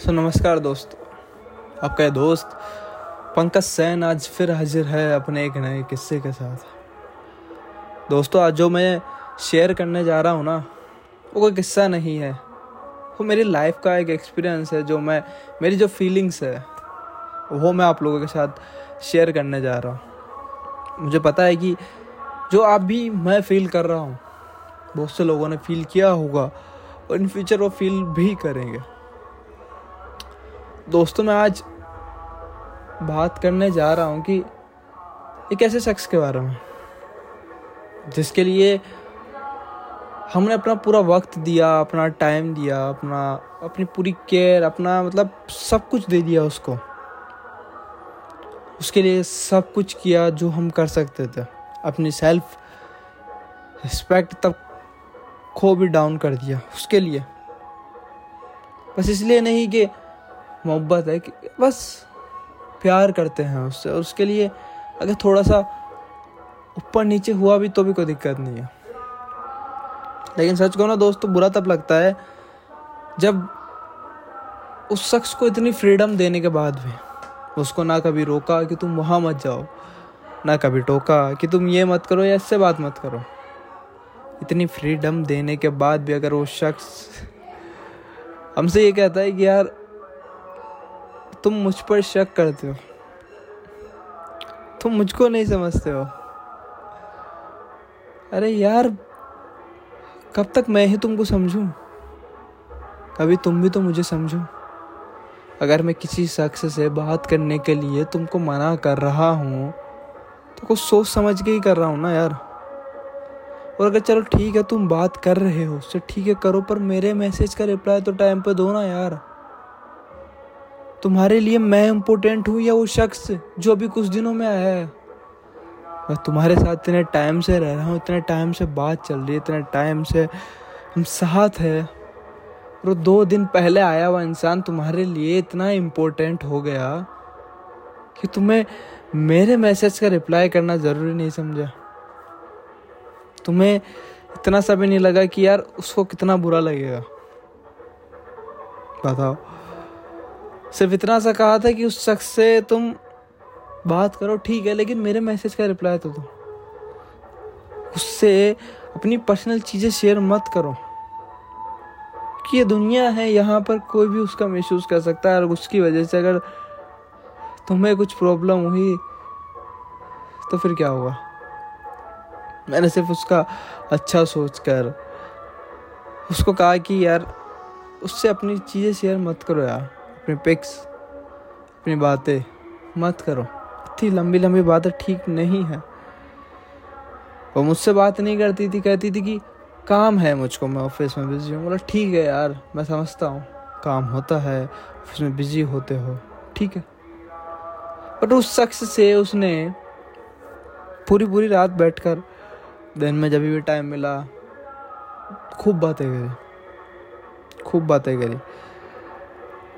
सो नमस्कार दोस्त, आपका दोस्त पंकज सैन आज फिर हाजिर है अपने एक नए किस्से के साथ। दोस्तों, आज जो मैं शेयर करने जा रहा हूँ ना, वो कोई किस्सा नहीं है। वो मेरी लाइफ का एक एक्सपीरियंस है जो मैं, मेरी जो फीलिंग्स है, वो मैं आप लोगों के साथ शेयर करने जा रहा हूँ। मुझे पता है कि जो आप भी मैं फील कर रहा हूँ बहुत से लोगों ने फील किया होगा, और इन फ्यूचर वो फील भी करेंगे। दोस्तों, मैं आज बात करने जा रहा हूँ कि एक ऐसे शख्स के बारे में। जिसके लिए हमने अपना पूरा वक्त दिया, अपना टाइम दिया, अपना, अपनी पूरी केयर अपना मतलब सब कुछ दे दिया उसको। उसके लिए सब कुछ किया जो हम कर सकते थे। अपनी सेल्फ रिस्पेक्ट तब खो भी डाउन कर दिया उसके लिए। बस इसलिए नहीं कि मोहब्बत है कि बस प्यार करते हैं उससे। और उसके लिए अगर थोड़ा सा ऊपर नीचे हुआ भी तो भी कोई दिक्कत नहीं है। लेकिन सच को ना दोस्त, बुरा तब लगता है जब उस शख्स को इतनी फ्रीडम देने के बाद भी उसको ना कभी रोका कि तुम वहाँ मत जाओ, ना कभी टोका कि तुम ये मत करो या इससे बात मत करो। इतनी फ्रीडम देने के बाद भी अगर वो शख्स हमसे ये कहता है कि यार तुम मुझ पर शक करते हो। तुम मुझको नहीं समझते हो। अरे यार, कब तक मैं ही तुमको समझूं? कभी तुम भी तो मुझे समझो। अगर मैं किसी शख्स से बात करने के लिए तुमको मना कर रहा हूँ तो कुछ सोच समझ के ही कर रहा हूँ ना यार। और अगर चलो ठीक है, तुम बात कर रहे हो, उससे ठीक है करो, पर मेरे मैसेज का रिप्लाई तो टाइम पे दो ना यार। तुम्हारे लिए मैं इम्पोर्टेंट हूँ या वो शख्स जो अभी कुछ दिनों में आया है? मैं तुम्हारे साथ इतने टाइम से रह रहा हूँ, इतने टाइम से बात चल रही है, इतने टाइम से हम साथ है। और दो दिन पहले आया हुआ इंसान तुम्हारे लिए इतना इम्पोर्टेंट हो गया कि तुम्हें मेरे मैसेज का रिप्लाई करना ज़रूरी नहीं समझा। तुम्हें इतना सा भी नहीं लगा कि यार उसको कितना बुरा लगेगा। बताओ। सिर्फ़ इतना सा कहा था कि उस शख्स से तुम बात करो, ठीक है, लेकिन मेरे मैसेज का रिप्लाई तो दो। उससे अपनी पर्सनल चीज़ें शेयर मत करो। कि ये दुनिया है, यहाँ पर कोई भी उसका महसूस कर सकता है, और उसकी वजह से अगर तुम्हें कुछ प्रॉब्लम हुई तो फिर क्या होगा मैंने सिर्फ़ उसका अच्छा सोच कर उसको कहा कि यार, उससे अपनी चीज़ें शेयर मत करो यार। अपने पिक्स, अपनी बातें मत करो। इतनी लंबी लंबी बातें ठीक नहीं है। वो मुझसे बात नहीं करती थी, कहती थी कि काम है मुझको, मैं ऑफ़िस में बिज़ी हूँ। बोला, ठीक है यार, मैं समझता हूँ। काम होता है, ऑफ़िस में बिज़ी होते हो। ठीक है। बट उस शख्स से उसने पूरी पूरी रात बैठकर, दिन में जब भी टाइम मिला, खूब बातें करी। खूब बातें करी।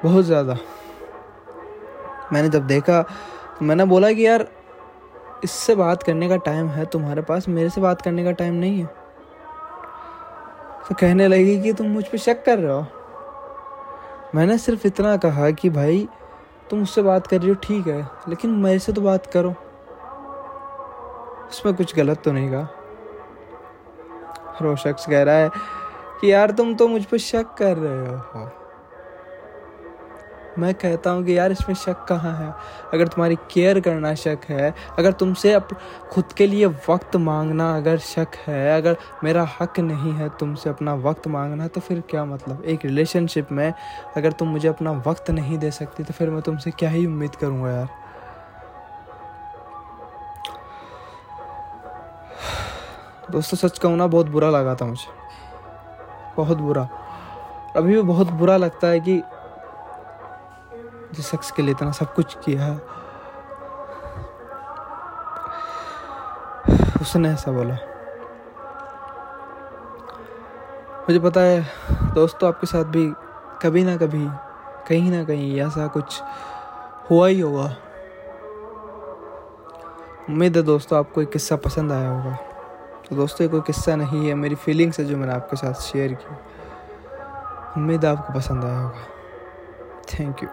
बहुत ज़्यादा। मैंने जब देखा तो मैंने बोला कि यार, इससे बात करने का टाइम है तुम्हारे पास, मेरे से बात करने का टाइम नहीं है। तो कहने लगी कि तुम मुझ पर शक कर रहे हो। मैंने सिर्फ़ इतना कहा कि भाई, तुम मुझसे बात कर रही हो, ठीक है, लेकिन मेरे से तो बात करो। उसमें कुछ गलत तो नहीं कहा। वो शख्स कह रहा है कि यार, तुम तो मुझ पर शक कर रहे हो। मैं कहता हूँ कि यार इसमें शक कहाँ है? अगर तुम्हारी केयर करना शक है, अगर तुमसे अप, खुद के लिए वक्त मांगना अगर शक है, अगर मेरा हक नहीं है तुमसे अपना वक्त मांगना तो फिर क्या मतलब? एक रिलेशनशिप में अगर तुम मुझे अपना वक्त नहीं दे सकती तो फिर मैं तुमसे क्या ही उम्मीद करूँगा यार? दोस्तों, सच कहूँ ना, बहुत बुरा लगा था मुझे। बहुत बुरा। अभी भी बहुत बुरा लगता है कि जिस शख्स के लिए इतना सब कुछ किया उसने ऐसा बोला। मुझे पता है, दोस्तों आपके साथ भी कभी ना कभी, कहीं ना कहीं ऐसा कुछ हुआ ही होगा। उम्मीद है दोस्तों आपको एक किस्सा पसंद आया होगा। तो दोस्तों कोई किस्सा नहीं है, मेरी फीलिंग्स है जो मैंने आपके साथ शेयर की। उम्मीद आपको पसंद आया होगा। Thank you